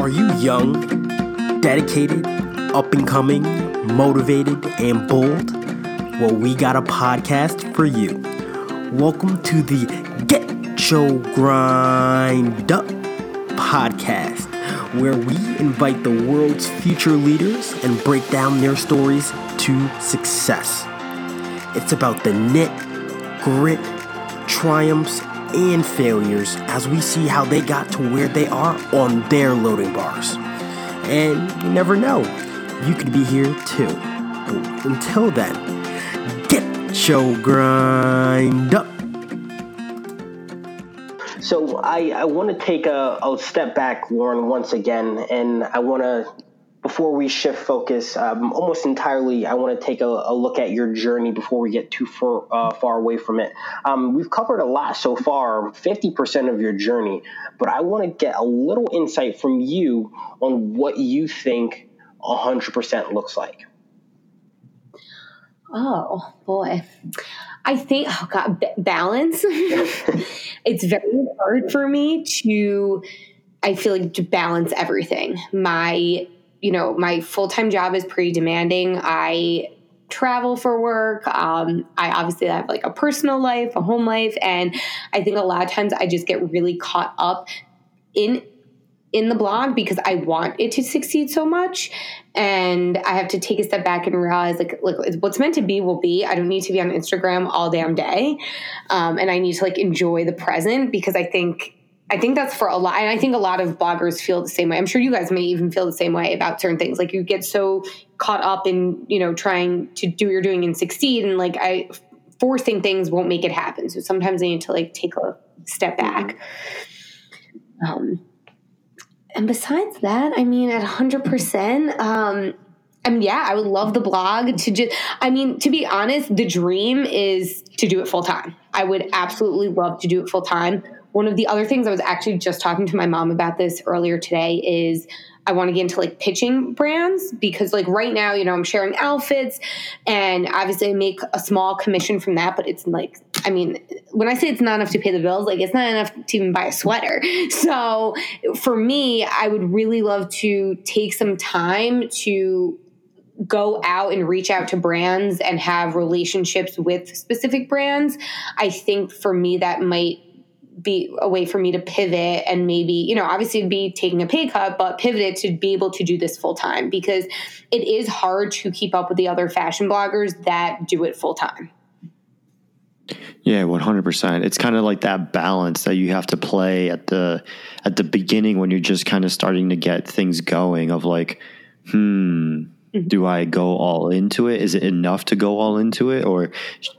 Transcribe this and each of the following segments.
Are you young, dedicated, up and coming, motivated, and bold? Well, we got a podcast for you. Welcome to the Get Your Grind Up podcast, where we invite the world's future leaders and break down their stories to success. It's about the knit, grit, triumphs, and failures as we see how they got to where they are on their loading bars. And you never know, you could be here too. But until then, get your grind up. So I, I want to take a, a step back, Lauren, once again, and I want to before we shift focus um, almost entirely, I want to take a, a, look at your journey before we get too far, uh, far away from it. Um, we've covered a lot so far, 50% of your journey, but I want to get a little insight from you on what you think 100% looks like. Oh, boy. I think, oh God, b- balance. it's very hard for me to, I feel like, to balance everything. My you know, my full time job is pretty demanding. I travel for work. Um, I obviously have like a personal life, a home life, and I think a lot of times I just get really caught up in in the blog because I want it to succeed so much, and I have to take a step back and realize like, like what's meant to be will be. I don't need to be on Instagram all damn day, um, and I need to like enjoy the present because I think I think that's for a lot. And I think a lot of bloggers feel the same way. I'm sure you guys may even feel the same way about certain things. Like you get so caught up in, you know, trying to do what you're doing and succeed. And like I, forcing things won't make it happen. So sometimes I need to like take a step back. Um, and besides that, I mean, at 100%, um, I mean, yeah, I would love the blog to just, I mean, to be honest, the dream is to do it full time. I would absolutely love to do it full time one of the other things I was actually just talking to my mom about this earlier today is I want to get into like pitching brands because like right now, you know, I'm sharing outfits and obviously I make a small commission from that, but it's like I mean, when I say it's not enough to pay the bills, like it's not enough to even buy a sweater. So for me, I would really love to take some time to go out and reach out to brands and have relationships with specific brands. I think for me that might be a way for me to pivot and maybe, you know, obviously be taking a pay cut, but pivoted to be able to do this full time because it is hard to keep up with the other fashion bloggers that do it full time. Yeah, 100%. It's kind of like that balance that you have to play at the at the beginning when you're just kind of starting to get things going of like, hmm, Mm-hmm. Do I go all into it? Is it enough to go all into it, or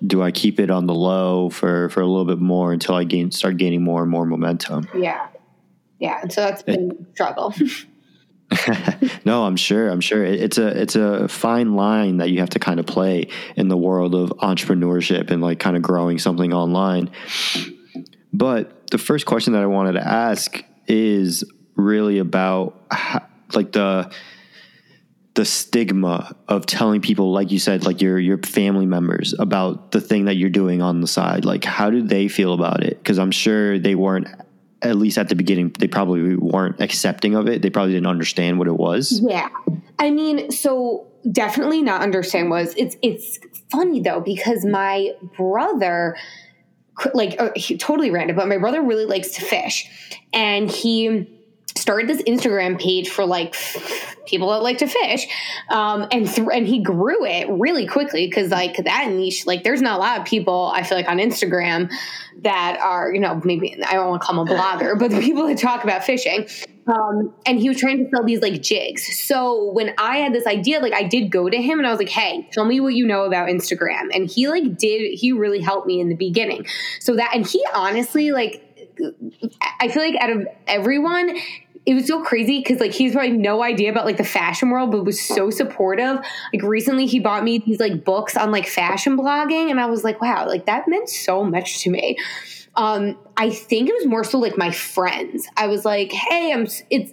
do I keep it on the low for for a little bit more until I gain start gaining more and more momentum? Yeah, yeah. And so that's been it, struggle. no, I'm sure. I'm sure it's a it's a fine line that you have to kind of play in the world of entrepreneurship and like kind of growing something online. But the first question that I wanted to ask is really about how, like the the stigma of telling people like you said like your your family members about the thing that you're doing on the side. Like how do they feel about it? Because i'm sure they weren't at least at the beginning they probably weren't accepting of it. They probably didn't understand what it was. Yeah. I mean so definitely not understand was it's it's funny though because my brother like uh, totally random but my brother really likes to fish. And he started this Instagram page for like people that like to fish, um, and th- and he grew it really quickly because like that niche, like there's not a lot of people I feel like on Instagram that are you know maybe I don't want to call them a blogger, but the people that talk about fishing. Um, and he was trying to sell these like jigs. So when I had this idea, like I did go to him and I was like, "Hey, tell me what you know about Instagram." And he like did. He really helped me in the beginning. So that and he honestly like I feel like out of everyone, it was so crazy because like he's probably no idea about like the fashion world, but was so supportive. Like recently, he bought me these like books on like fashion blogging, and I was like, wow, like that meant so much to me. Um, I think it was more so like my friends. I was like, hey, I'm. It's.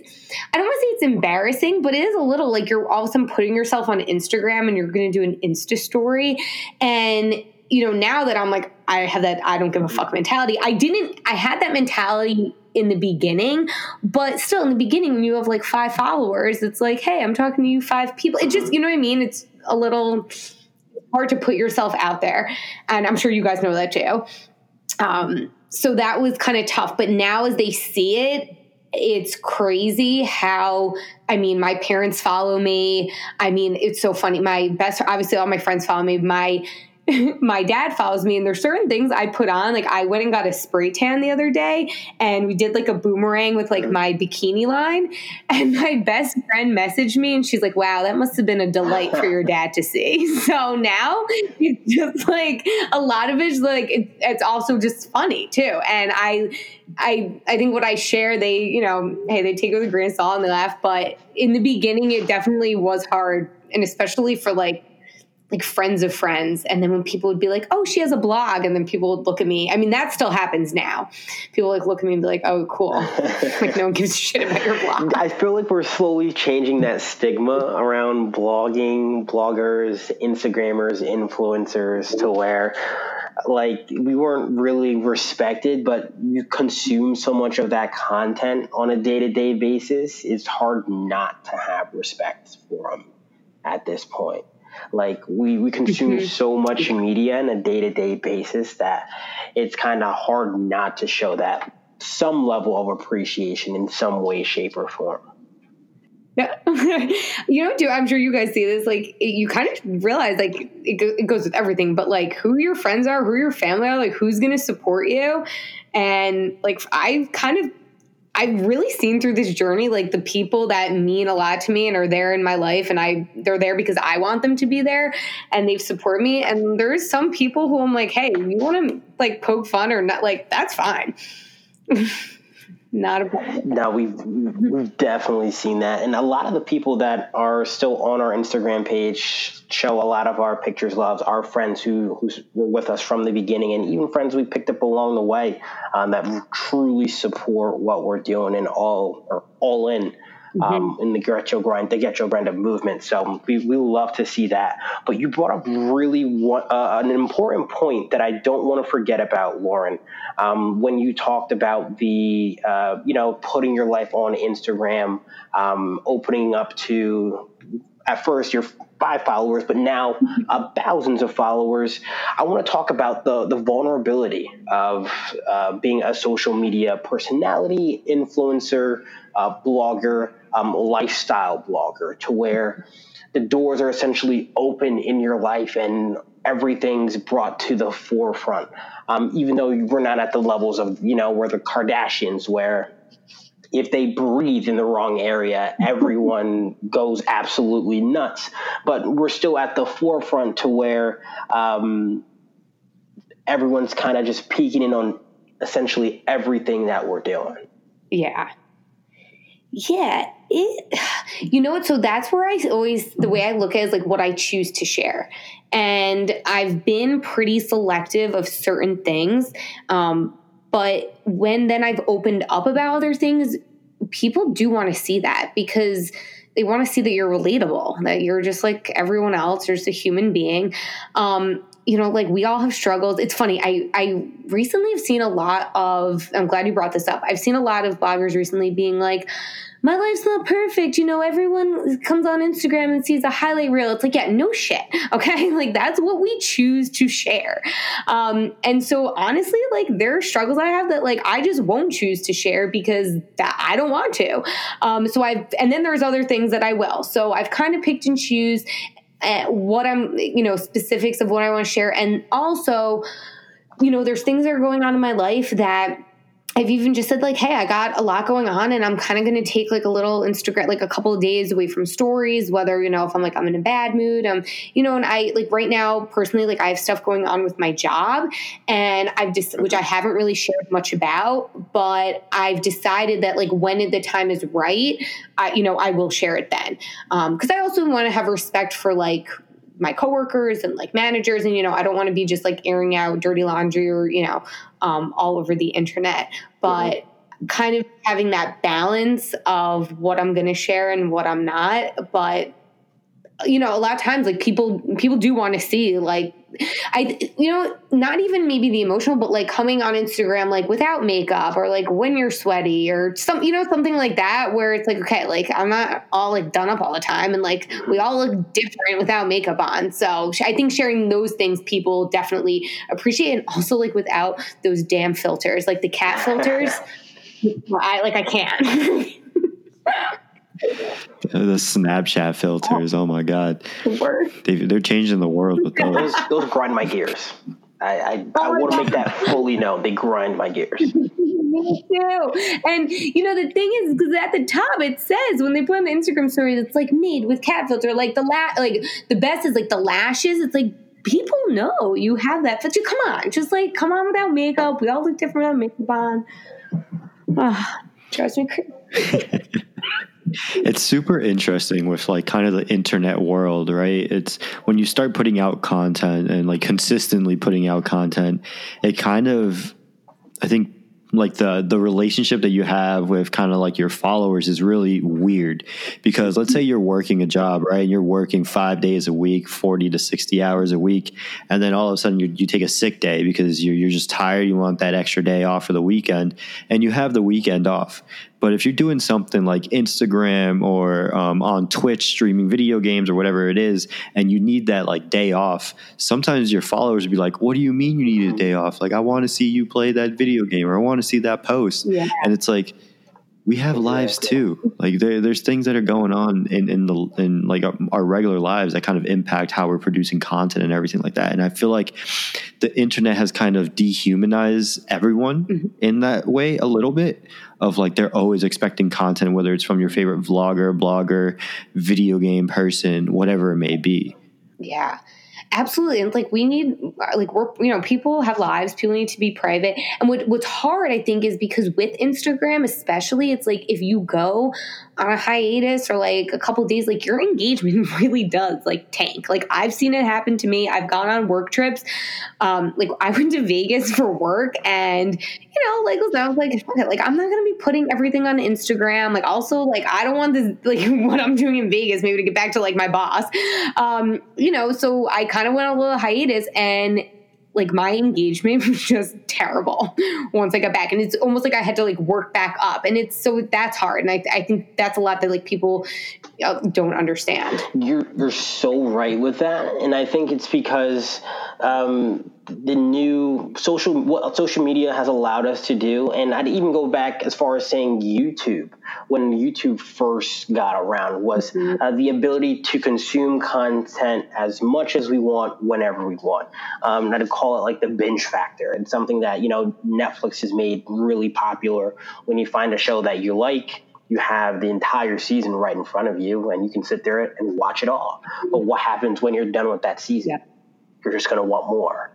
I don't want to say it's embarrassing, but it is a little like you're all of a sudden putting yourself on Instagram and you're going to do an Insta story, and you know now that I'm like I have that I don't give a fuck mentality. I didn't I had that mentality in the beginning, but still in the beginning when you have like five followers, it's like, hey, I'm talking to you five people. It just, you know what I mean? It's a little hard to put yourself out there. And I'm sure you guys know that too. Um, so that was kind of tough. But now as they see it, it's crazy how I mean, my parents follow me. I mean, it's so funny. My best, obviously, all my friends follow me. My my dad follows me and there's certain things I put on. Like I went and got a spray tan the other day and we did like a boomerang with like my bikini line. And my best friend messaged me and she's like, wow, that must have been a delight for your dad to see. So now it's just like a lot of it's like, it, it's also just funny too. And I, I, I think what I share, they, you know, hey, they take it with a grain of salt and they laugh. But in the beginning, it definitely was hard. And especially for like like friends of friends and then when people would be like oh she has a blog and then people would look at me. I mean that still happens now. People like look at me and be like oh cool. Like no one gives a shit about your blog. I feel like we're slowly changing that stigma around blogging bloggers instagrammers influencers to where like we weren't really respected but you consume so much of that content on a day-to-day basis it's hard not to have respect for them at this point like we, we consume mm-hmm. so much media on a day to day basis that it's kind of hard not to show that some level of appreciation in some way, shape, or form. Yeah. you know, too, I'm sure you guys see this. Like, it, you kind of realize, like, it, it goes with everything, but like, who your friends are, who your family are, like, who's going to support you. And like, I kind of I've really seen through this journey like the people that mean a lot to me and are there in my life and I they're there because I want them to be there and they've support me and there's some people who I'm like, "Hey, you want to like poke fun or not like that's fine." not a. No, we've we've definitely seen that, and a lot of the people that are still on our Instagram page show a lot of our pictures, loves our friends who who were with us from the beginning, and even friends we picked up along the way um, that truly support what we're doing and all are all in mm-hmm. um, in the Your Grind, the Your Grind movement. So we, we love to see that. But you brought up really one, uh, an important point that I don't want to forget about, Lauren. Um, when you talked about the, uh, you know, putting your life on Instagram, um, opening up to at first your five followers, but now uh, thousands of followers. I want to talk about the the vulnerability of uh, being a social media personality, influencer, uh, blogger, um, lifestyle blogger, to where the doors are essentially open in your life and everything's brought to the forefront. Um, even though we're not at the levels of you know where the Kardashians, where if they breathe in the wrong area, everyone goes absolutely nuts. But we're still at the forefront to where um, everyone's kind of just peeking in on essentially everything that we're doing. Yeah. Yeah, it you know what so that's where I always the way I look at is like what I choose to share. And I've been pretty selective of certain things. Um, but when then I've opened up about other things, people do want to see that because they want to see that you're relatable, that you're just like everyone else, you're just a human being. Um, you know, like we all have struggles. It's funny. I I recently have seen a lot of. I'm glad you brought this up. I've seen a lot of bloggers recently being like, my life's not perfect. You know, everyone comes on Instagram and sees a highlight reel. It's like, yeah, no shit. Okay. Like that's what we choose to share. Um, and so honestly, like there are struggles I have that like I just won't choose to share because that I don't want to. Um, so I've, and then there's other things that I will. So I've kind of picked and choose uh, what I'm, you know, specifics of what I want to share. And also, you know, there's things that are going on in my life that I've even just said like, hey, I got a lot going on and I'm kind of going to take like a little Instagram, like a couple of days away from stories, whether, you know, if I'm like, I'm in a bad mood, um, you know, and I like right now personally, like I have stuff going on with my job and I've just, which I haven't really shared much about, but I've decided that like when the time is right, I, you know, I will share it then. Um, cause I also want to have respect for like, my coworkers and like managers and you know i don't want to be just like airing out dirty laundry or you know um, all over the internet but mm-hmm. kind of having that balance of what i'm going to share and what i'm not but you know, a lot of times like people people do want to see like I you know, not even maybe the emotional, but like coming on Instagram like without makeup or like when you're sweaty or some you know, something like that where it's like, okay, like I'm not all like done up all the time and like we all look different without makeup on. So I think sharing those things people definitely appreciate and also like without those damn filters, like the cat filters. I like I can't. The Snapchat filters. Oh, my God. They, they're changing the world with those. Those, those grind my gears. I, I, I want to make that fully known. They grind my gears. Me too. And you know the thing is, because at the top it says when they put on the Instagram stories, it's like made with cat filter. Like the la- like the best is like the lashes. It's like people know you have that filter. Come on, just like come on without makeup. We all look different without makeup on. Ah, drives me crazy. it's super interesting with like kind of the internet world, right? It's when you start putting out content and like consistently putting out content, it kind of, I think, like the the relationship that you have with kind of like your followers is really weird because let's say you're working a job right and you're working five days a week 40 to 60 hours a week and then all of a sudden you, you take a sick day because you're, you're just tired you want that extra day off for the weekend and you have the weekend off but if you're doing something like Instagram or um, on Twitch streaming video games or whatever it is, and you need that like day off, sometimes your followers will be like, "What do you mean you need a day off? Like, I want to see you play that video game or I want to see that post." Yeah. And it's like we have lives too. Like there, there's things that are going on in, in the in like our, our, regular lives that kind of impact how we're producing content and everything like that. And I feel like the internet has kind of dehumanized everyone mm-hmm. in that way a little bit of like they're always expecting content, whether it's from your favorite vlogger, blogger, video game person, whatever it may be. Yeah. Absolutely. And like we need like we're you know, people have lives, people need to be private. And what what's hard I think is because with Instagram especially, it's like if you go on a hiatus or like a couple days, like your engagement really does like tank. Like I've seen it happen to me. I've gone on work trips. Um, like I went to Vegas for work and you know, like I was like, like I'm not gonna be putting everything on Instagram. Like also like I don't want this like what I'm doing in Vegas, maybe to get back to like my boss. Um, you know, so I kind of went on a little hiatus and like my engagement was just terrible once I got back. And it's almost like I had to like work back up. And it's so that's hard. And I, I think that's a lot that like people uh, don't understand. You're, you're so right with that. And I think it's because um, the new social what social media has allowed us to do. And i'd even go back as far as saying youtube when youtube first got around was mm-hmm. uh, the ability to consume content as much as we want whenever we want. Um, i'd call it like the binge factor. It's something that you know netflix has made really popular. When you find a show that you like you have the entire season right in front of you and you can sit there and watch it all. But what happens when you're done with that season? Yeah. you're just going to want more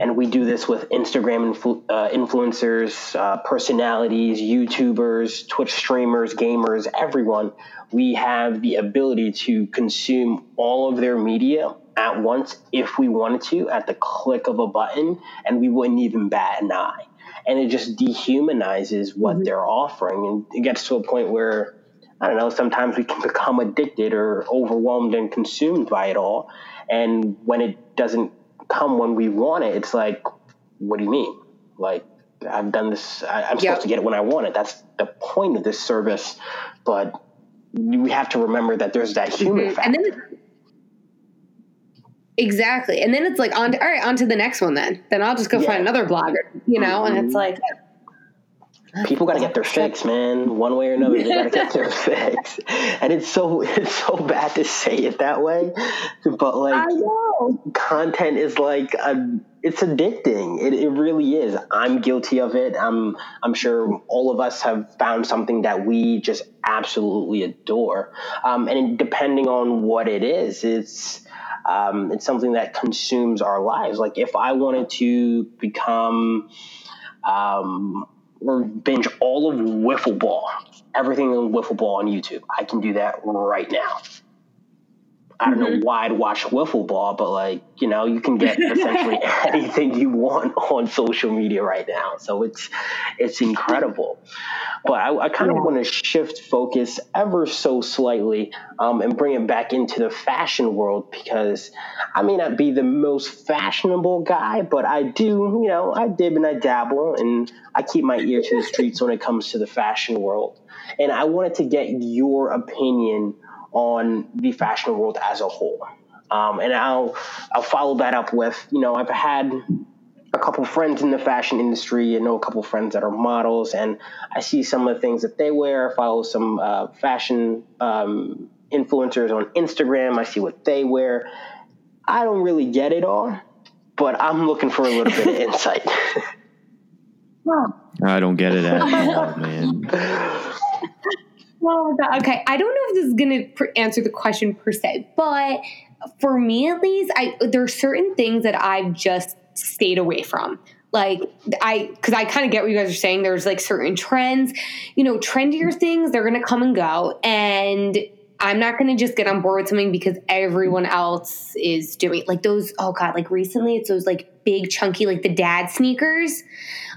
and we do this with Instagram influ- uh, influencers, uh, personalities, YouTubers, Twitch streamers, gamers, everyone. We have the ability to consume all of their media at once if we wanted to at the click of a button, and we wouldn't even bat an eye. And it just dehumanizes what mm-hmm. they're offering. And it gets to a point where, I don't know, sometimes we can become addicted or overwhelmed and consumed by it all. And when it doesn't come when we want it, it's like, what do you mean? Like, I've done this, I, am supposed to get it when I want it. That's the point of this service. But we have to remember that there's that human mm-hmm. factor. And then exactly. And then it's like, on to, all right, on to the next one then. Then I'll just go yeah. find another blogger, you know? Mm-hmm. And it's like, people got to get their fix, man. One way or another, they got to get their fix. And it's so it's so bad to say it that way, but like content is like a, it's addicting. It, it really is. I'm guilty of it. I'm I'm sure all of us have found something that we just absolutely adore. Um, and depending on what it is, it's um, it's something that consumes our lives. Like if I wanted to become um, or binge all of wiffle ball, everything in wiffle ball on YouTube. I can do that right now. I don't mm-hmm. know why I'd watch wiffle ball, but like, you know, you can get essentially anything you want on social media right now. So it's it's incredible. But I, I kind of want to shift focus ever so slightly um, and bring it back into the fashion world because I may not be the most fashionable guy, but I do, you know, I dib and I dabble and I keep my ear to the streets when it comes to the fashion world. And I wanted to get your opinion on the fashion world as a whole. Um, and I'll I'll follow that up with you know I've had a couple friends in the fashion industry. I know a couple friends that are models, and I see some of the things that they wear. I follow some uh, fashion um, influencers on Instagram. I see what they wear. I don't really get it all, but I'm looking for a little bit of insight. I don't get it at all, man. Oh, okay. I don't know if this is going to answer the question per se, but for me at least, I there are certain things that I've just stayed away from. Like I, because I kind of get what you guys are saying. There's like certain trends, you know, trendier things. They're going to come and go, and I'm not going to just get on board with something because everyone else is doing like those. Oh god, like recently it's those like big chunky like the dad sneakers.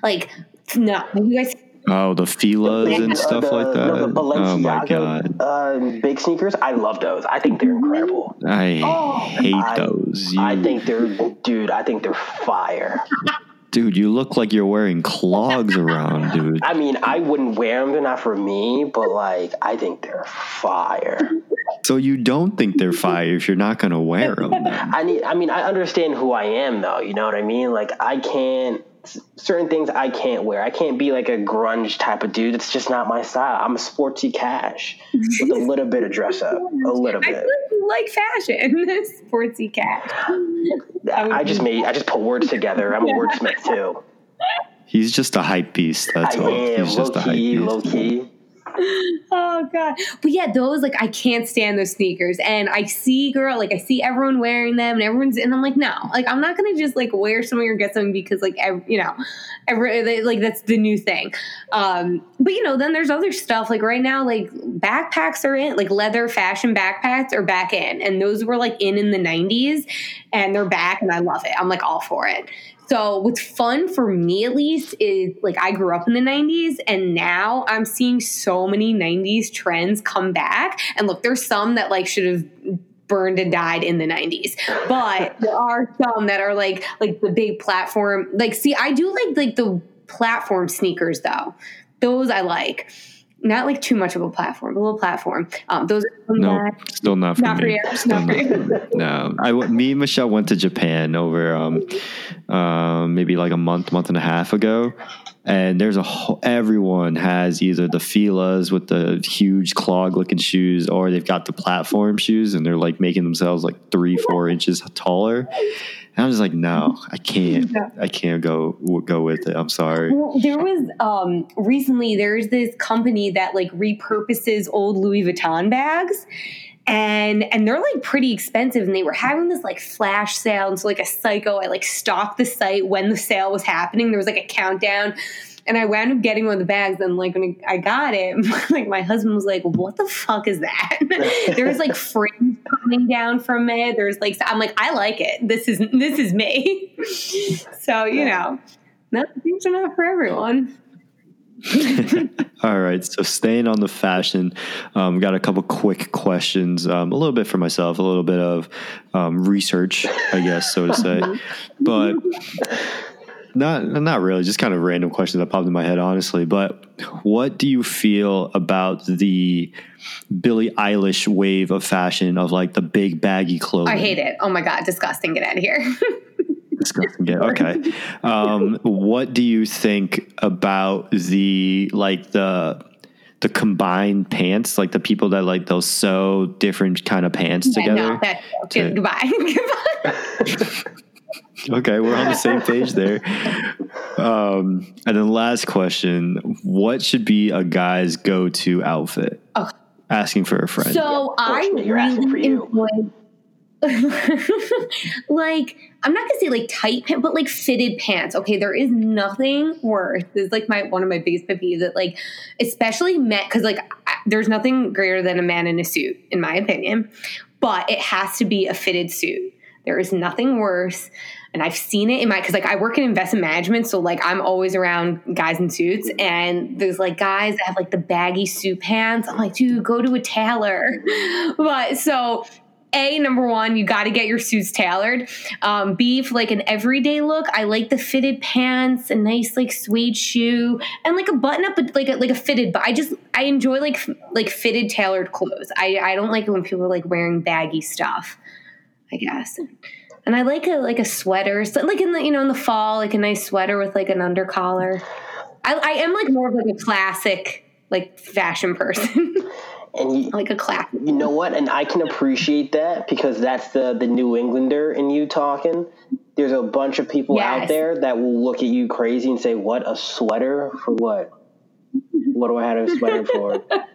Like no, you guys Oh, the Filas and stuff the, like that. No, the oh my god! Uh, big sneakers. I love those. I think they're incredible. I oh, hate I, those. You... I think they're, dude. I think they're fire. Dude, you look like you're wearing clogs around, dude. I mean, I wouldn't wear them. They're not for me, but like, I think they're fire. So you don't think they're fire if you're not going to wear them? Then. I need. I mean, I understand who I am, though. You know what I mean? Like, I can't certain things I can't wear. I can't be like a grunge type of dude. It's just not my style. I'm a sporty cash with a little bit of dress up, a little bit. I like fashion, sporty cash. I, I just made. I just put words together. I'm a wordsmith too. He's just a hype beast. That's I all. Am, He's just a hype beast. Low key oh god. But yeah those like i can't stand those sneakers. And i see girl like i see everyone wearing them and everyone's and i'm like no. Like i'm not gonna just like wear something or get something because like every, you know every like that's the new thing. Um but you know then there's other stuff. Like right now like backpacks are in like leather fashion backpacks are back in. And those were like in in the 90s and they're back and i love it. I'm like all for it. So what's fun for me at least is like I grew up in the 90s and now I'm seeing so many 90s trends come back. And look, there's some that like should have burned and died in the 90s but there are some that are like like the big platform like see i do like like the platform sneakers though. Those i like not like too much of a platform, a little platform. Um, those are no, still not for not me. For you. Still not for you. no, I me and Michelle went to Japan over um, um, maybe like a month, month and a half ago, and there's a whole, everyone has either the Filas with the huge clog looking shoes, or they've got the platform shoes, and they're like making themselves like three, four inches taller. And I was like, no, I can't. I can't go go with it. I'm sorry. Well, there was um, recently there's this company that like repurposes old Louis Vuitton bags. And and they're like pretty expensive, and they were having this like flash sale. And so like a psycho, I like stalked the site when the sale was happening. There was like a countdown and I wound up getting one of the bags. And like when I got it, like my husband was like, "What the fuck is that?" there was like fringe coming down from it. There's like I'm like, I like it. This is this is me. so you know, no, things are not for everyone. All right. So staying on the fashion, um, got a couple quick questions. Um, a little bit for myself, a little bit of um, research, I guess, so to say. but not not really, just kind of random questions that popped in my head, honestly. But what do you feel about the Billie Eilish wave of fashion of like the big baggy clothes? I hate it. Oh my god, disgusting! Get out of here. disgusting. Yeah. Okay. Um, what do you think about the like the the combined pants, like the people that like those sew different kind of pants yeah, together? No, that, to, goodbye. goodbye. okay, we're on the same page there. Um, and then last question: What should be a guy's go-to outfit? Oh. Asking for a friend. So I really enjoy. like I'm not gonna say like tight pants, but like fitted pants. Okay, there is nothing worse. This is like my one of my biggest pet peeves that like, especially men, because like I, there's nothing greater than a man in a suit, in my opinion. but it has to be a fitted suit. There is nothing worse. And I've seen it in my, cause like I work in investment management. So like I'm always around guys in suits and there's like guys that have like the baggy suit pants. I'm like, dude, go to a tailor. But so a number one, you got to get your suits tailored. Um, B for like an everyday look, I like the fitted pants, a nice like suede shoe, and like a button up, but like a, like a fitted. But I just I enjoy like like fitted tailored clothes. I I don't like it when people are like wearing baggy stuff. I guess. And I like a like a sweater, so like in the you know in the fall, like a nice sweater with like an under collar. I, I am like more of like a classic like fashion person. And you, like a class. you know what? And I can appreciate that because that's the the New Englander in you talking. There's a bunch of people out there that will look at you crazy and say, "What a sweater for what? What do I have a sweater for?"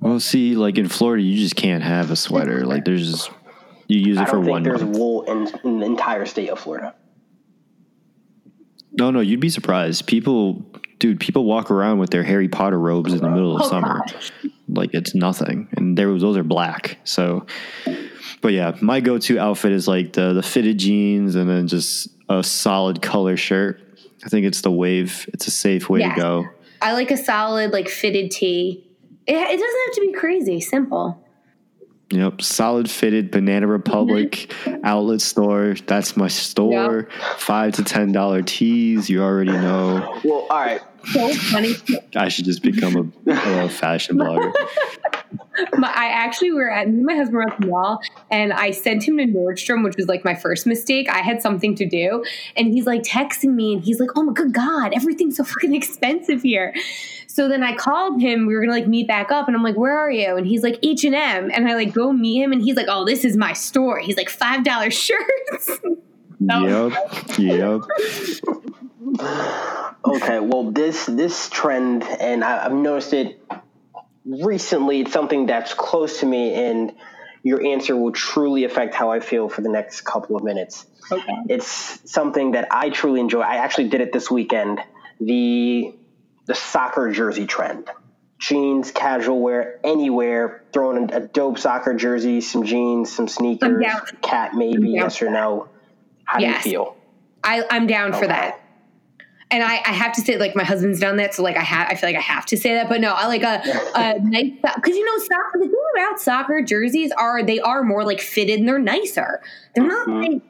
Well, see, like in Florida, you just can't have a sweater. Like there's just you use it for don't think one there's month. wool in, in the entire state of Florida. No, no, you'd be surprised. People, dude, people walk around with their Harry Potter robes in the middle of Oh, summer, gosh. like it's nothing. And there, was those are black. So, but yeah, my go-to outfit is like the the fitted jeans and then just a solid color shirt. I think it's the wave. It's a safe way Yes. to go. I like a solid like fitted tee. It, it doesn't have to be crazy. Simple. Yep, solid fitted Banana Republic mm-hmm. outlet store. That's my store. Five to ten dollar tees. You already know. Well, all right. So funny. I should just become a, a fashion blogger. my, I actually were at me and my husband were at the mall, and I sent him to Nordstrom, which was like my first mistake. I had something to do, and he's like texting me, and he's like, "Oh my good god, everything's so fucking expensive here." So then I called him. We were gonna like meet back up, and I'm like, "Where are you?" And he's like, "H and M," and I like go meet him, and he's like, "Oh, this is my store." He's like, five dollar shirts. Yep, yep. Okay, well, this this trend, and I, I've noticed it recently. It's something that's close to me, and your answer will truly affect how I feel for the next couple of minutes. Okay. It's something that I truly enjoy. I actually did it this weekend. The the soccer jersey trend. Jeans, casual wear, anywhere. Throwing a, dope soccer jersey, some jeans, some sneakers, cat maybe, yes or no. How Yes. do you feel? I, I'm down for that. And I, I have to say, like my husband's done that, so like I have, I feel like I have to say that. But no, I like a, a nice because you know, soccer. The thing about soccer jerseys are they are more like fitted and they're nicer. They're not Mhm. like.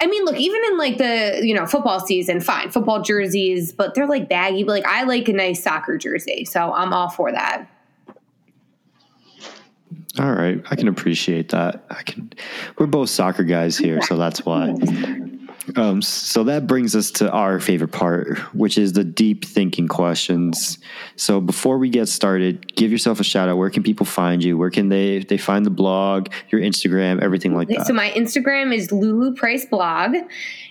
I mean, look, even in like the you know football season, fine, football jerseys, but they're like baggy. But like I like a nice soccer jersey, so I'm all for that. All right, I can appreciate that. I can. We're both soccer guys here, so that's why. Um, so that brings us to our favorite part, which is the deep thinking questions. So before we get started, give yourself a shout out. Where can people find you? Where can they they find the blog, your Instagram, everything like that? So my Instagram is Lulu Price Blog,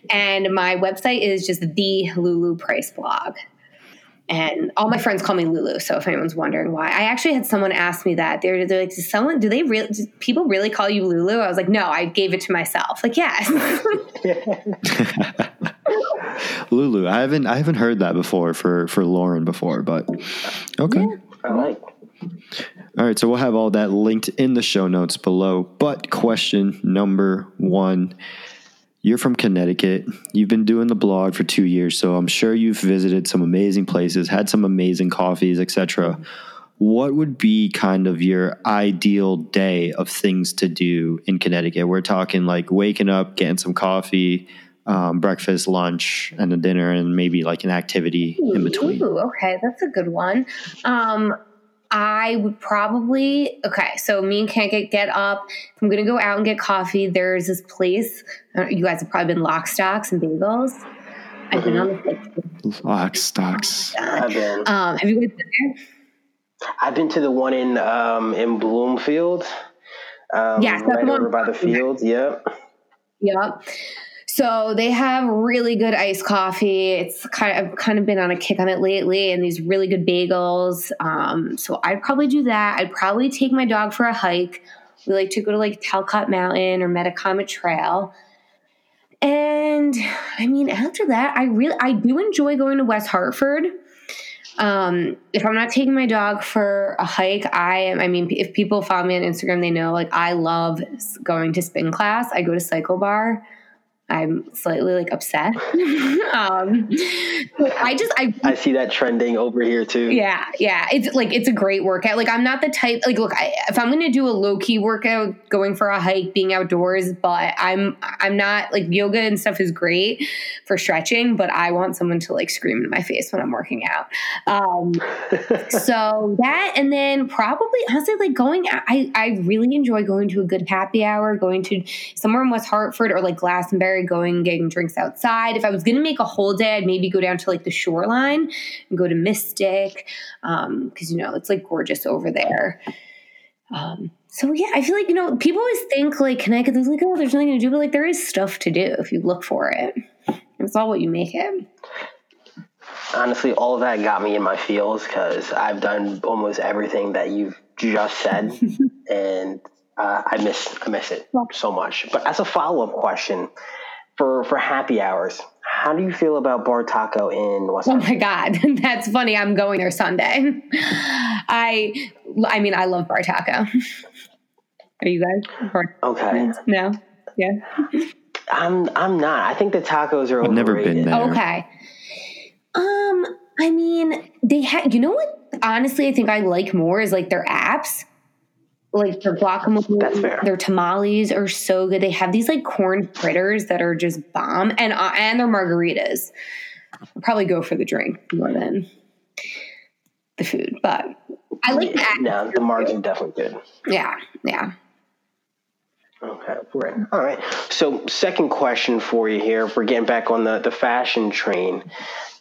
and my website is just the Lulu Price Blog. And all my friends call me Lulu. So if anyone's wondering why, I actually had someone ask me that. They're, they're like, "Does someone? Do they really? Do people really call you Lulu?" I was like, "No, I gave it to myself." Like, yes. Lulu, I haven't I haven't heard that before for for Lauren before, but okay. I like. All right, so we'll have all that linked in the show notes below. But question number one You're from Connecticut. You've been doing the blog for two years, so I'm sure you've visited some amazing places, had some amazing coffees, etc. What would be kind of your ideal day of things to do in Connecticut? We're talking like waking up, getting some coffee, um, breakfast, lunch, and a dinner, and maybe like an activity in between. Okay, that's a good one. Um, I would probably okay. So me and Connecticut get get up. I'm gonna go out and get coffee, there's this place. uh, You guys have probably been Lox Stocks and Bagels. I've been on the Lox stocks. I've been. Um, have you guys been there? I've been to the one in um, in Bloomfield. Um, Yes, that's right over by the field. Yep. Yep. So they have really good iced coffee. It's kind of I've kind of been on a kick on it lately, and these really good bagels. Um, so I'd probably do that. I'd probably take my dog for a hike. We like to go to like Talcott Mountain or Metacomet Trail. And I mean, after that, I really I do enjoy going to West Hartford. Um, if I'm not taking my dog for a hike, I am. I mean, if people follow me on Instagram, they know like I love going to spin class. I go to Cycle Bar. I'm slightly like upset. um, I just I I see that trending over here too. Yeah, yeah. It's like it's a great workout. Like I'm not the type like look, I, if I'm going to do a low key workout, going for a hike, being outdoors, but I'm I'm not like yoga and stuff is great for stretching, but I want someone to like scream in my face when I'm working out. Um, so that and then probably honestly like going I I really enjoy going to a good happy hour, going to somewhere in West Hartford or like Glastonbury, going getting drinks outside. If I was going to make a whole day, I'd maybe go down to like the shoreline and go to Mystic because um, you know it's like gorgeous over there. Um, so yeah, I feel like you know people always think like Connecticut. There's like oh, there's nothing to do, but like there is stuff to do if you look for it. It's all what you make it. Honestly, all of that got me in my feels because I've done almost everything that you've just said, and uh, I miss I miss it so much. But as a follow up question, for for happy hours, how do you feel about Bar Taco in West? Oh my god, that's funny. I'm going there Sunday. I I mean, I love Bar Taco. Are you guys? Okay. No. Yeah. I'm I'm not. I think the tacos are. I've never been there. Okay. Um, I mean, they had. You know what? Honestly, I think I like more is like their apps like their guacamole, their tamales are so good. They have these like corn fritters that are just bomb, and uh, and their margaritas. I'll probably go for the drink more than the food, but I like that. No, the are definitely good. Yeah, yeah. Okay, great. All right. So, second question for you here. We're getting back on the, the fashion train.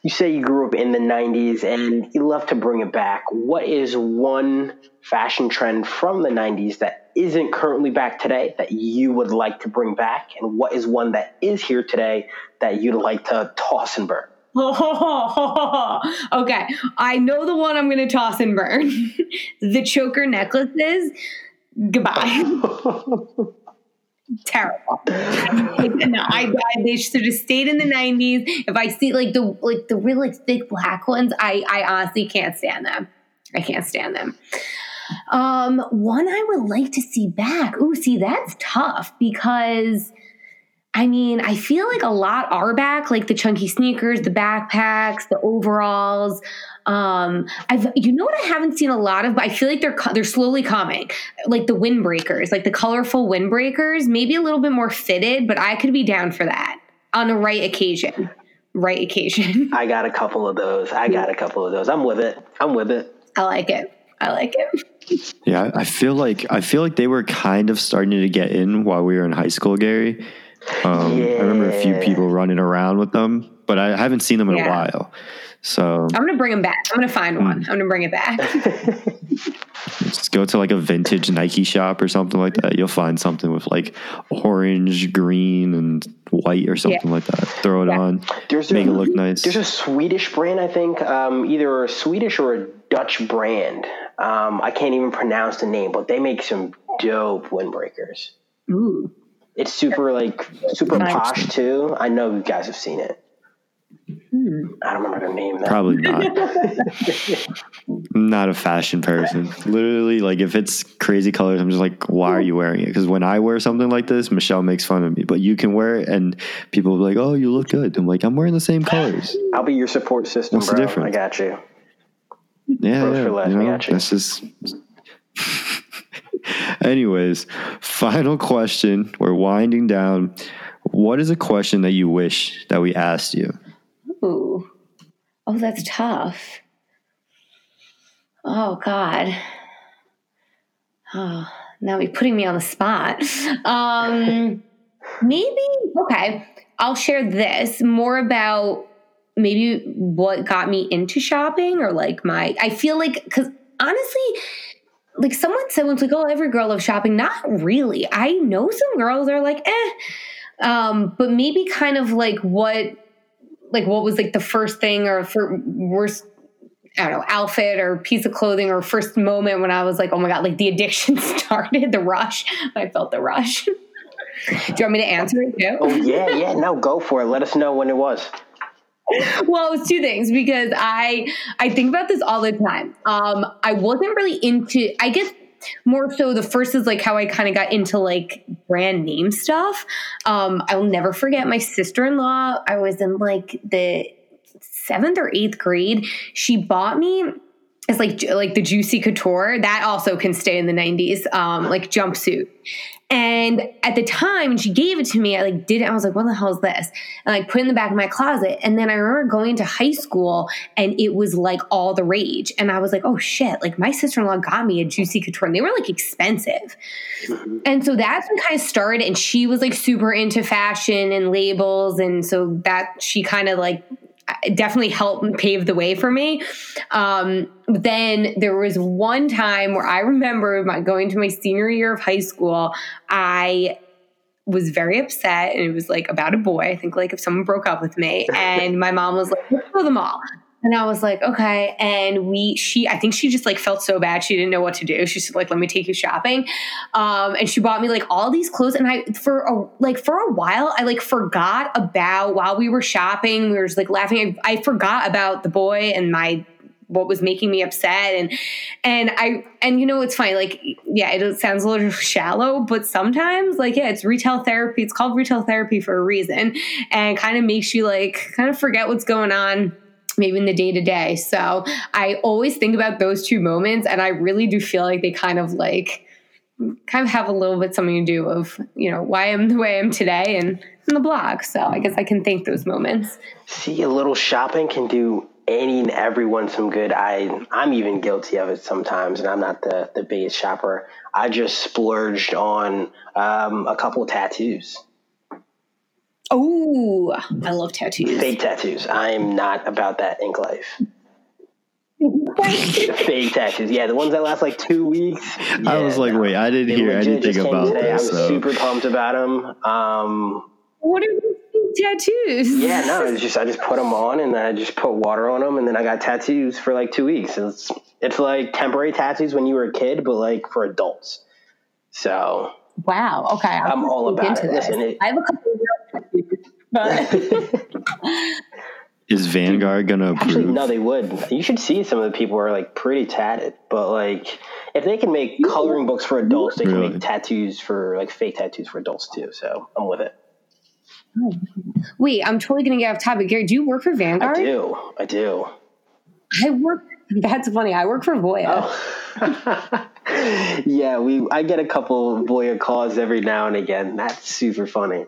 You say you grew up in the 90s and you love to bring it back. What is one fashion trend from the 90s that isn't currently back today that you would like to bring back? And what is one that is here today that you'd like to toss and burn? okay, I know the one I'm going to toss and burn. the choker necklaces. Goodbye. terrible. no, I, I, they should have stayed in the '90s. If I see like the like the really thick black ones, I I honestly can't stand them. I can't stand them. Um, one I would like to see back. Ooh, see that's tough because I mean, I feel like a lot are back, like the chunky sneakers, the backpacks, the overalls. Um, I've, you know what I haven't seen a lot of, but I feel like they're they're slowly coming, like the windbreakers, like the colorful windbreakers. Maybe a little bit more fitted, but I could be down for that on the right occasion. Right occasion. I got a couple of those. I got a couple of those. I'm with it. I'm with it. I like it. I like it. Yeah, I feel like I feel like they were kind of starting to get in while we were in high school, Gary. Um, yeah. I remember a few people running around with them, but I haven't seen them in yeah. a while. So I'm gonna bring them back. I'm gonna find one. I'm gonna bring it back. Just go to like a vintage Nike shop or something like that. You'll find something with like orange, green, and white or something yeah. like that. Throw it yeah. on. There's make a, it look nice. There's a Swedish brand, I think, um, either a Swedish or a Dutch brand. Um, I can't even pronounce the name, but they make some dope windbreakers. Ooh. It's super like super posh too. I know you guys have seen it. Hmm. I don't remember the name. Though. Probably not. not a fashion person. Literally, like if it's crazy colors, I'm just like, why are you wearing it? Because when I wear something like this, Michelle makes fun of me. But you can wear it, and people will be like, "Oh, you look good." I'm like, I'm wearing the same colors. I'll be your support system, What's bro. The difference? I got you. Yeah, yeah you know, That's just. Anyways, final question. We're winding down. What is a question that you wish that we asked you? Ooh. Oh, that's tough. Oh, God. Oh, now you're putting me on the spot. Um, maybe, okay. I'll share this more about maybe what got me into shopping or like my, I feel like, because honestly, like someone said once, like, oh, every girl loves shopping. Not really. I know some girls are like, eh. Um, but maybe kind of like what, like what was like the first thing or for worst, I don't know, outfit or piece of clothing or first moment when I was like, oh my God, like the addiction started, the rush. I felt the rush. Do you want me to answer it too? oh yeah, yeah. No, go for it. Let us know when it was. Well, it was two things because I I think about this all the time. Um, I wasn't really into. I guess more so the first is like how I kind of got into like brand name stuff. Um, I will never forget my sister in law. I was in like the seventh or eighth grade. She bought me it's like like the juicy couture that also can stay in the 90s um like jumpsuit and at the time, when she gave it to me, I like did it. I was like, what the hell is this? And like put in the back of my closet. And then I remember going to high school and it was like all the rage. And I was like, oh shit, like my sister-in-law got me a juicy couture and they were like expensive. Mm-hmm. And so that's when kind of started. And she was like super into fashion and labels. And so that she kind of like definitely helped pave the way for me. Um, then there was one time where I remember my, going to my senior year of high school. I was very upset and it was like about a boy. I think like if someone broke up with me and my mom was like, let's go to the mall. And I was like, okay. And we, she, I think she just like felt so bad. She didn't know what to do. She said like, let me take you shopping. Um, and she bought me like all these clothes. And I, for a, like, for a while, I like forgot about while we were shopping, we were just like laughing. I, I forgot about the boy and my, what was making me upset and and I and you know it's funny like yeah it sounds a little shallow but sometimes like yeah it's retail therapy it's called retail therapy for a reason and kind of makes you like kind of forget what's going on maybe in the day to day. So I always think about those two moments, and I really do feel like they kind of like kind of have a little bit something to do of you know why I'm the way I am today and in the blog. So I guess I can thank those moments. See, a little shopping can do any and everyone some good. I I'm even guilty of it sometimes, and I'm not the the biggest shopper. I just splurged on um, a couple tattoos. Oh, I love tattoos. Fake tattoos. I am not about that ink life. fake tattoos. Yeah, the ones that last like two weeks. Yeah, I was like, no. wait, I didn't hear anything about today. this. I'm so. super pumped about them. Um, what are these tattoos? Yeah, no, it's just I just put them on and then I just put water on them and then I got tattoos for like two weeks. It's it's like temporary tattoos when you were a kid, but like for adults. So Wow. Okay. I'm, I'm all about it. Listen, it. I have a couple but is Vanguard gonna approve? Actually, no, they would. You should see some of the people are like pretty tatted, but like if they can make coloring books for adults, they really? can make tattoos for like fake tattoos for adults too. So I'm with it. Wait, I'm totally gonna get off topic. Gary, do you work for Vanguard? I do. I do. I work. That's funny. I work for Voya. Oh. yeah, we. I get a couple Voya calls every now and again. That's super funny.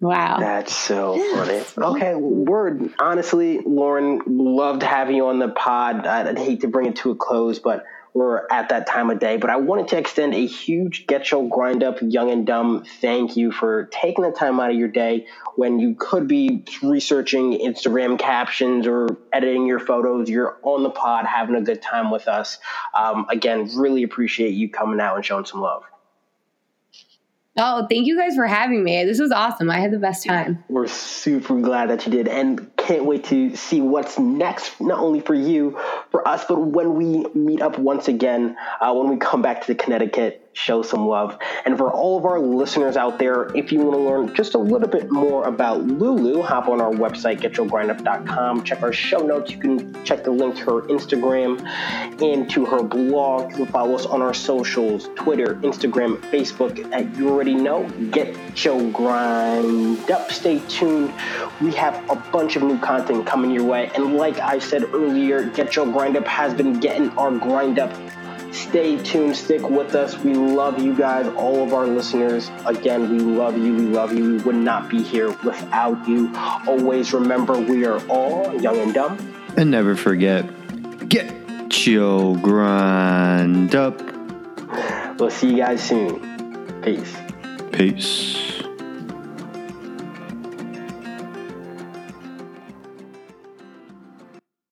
Wow. That's so funny. Okay, word. Honestly, Lauren, loved having you on the pod. I'd hate to bring it to a close, but we're at that time of day. But I wanted to extend a huge Get Your Grind Up Young and Dumb thank you for taking the time out of your day when you could be researching Instagram captions or editing your photos. You're on the pod having a good time with us. Um, again, really appreciate you coming out and showing some love. Oh, thank you guys for having me. This was awesome. I had the best time. We're super glad that you did and can't wait to see what's next, not only for you, for us, but when we meet up once again, uh, when we come back to the Connecticut show some love. And for all of our listeners out there, if you want to learn just a little bit more about Lulu, hop on our website, getyourgrindup.com. Check our show notes. You can check the link to her Instagram and to her blog. You can follow us on our socials Twitter, Instagram, Facebook. At you already know, Get Your Grind Up. Stay tuned. We have a bunch of new content coming your way. And like I said earlier, Get Your Grind Up has been getting our grind up Stay tuned, stick with us. We love you guys, all of our listeners. Again, we love you, we love you. We would not be here without you. Always remember, we are all young and dumb. And never forget, get your grind up. We'll see you guys soon. Peace. Peace.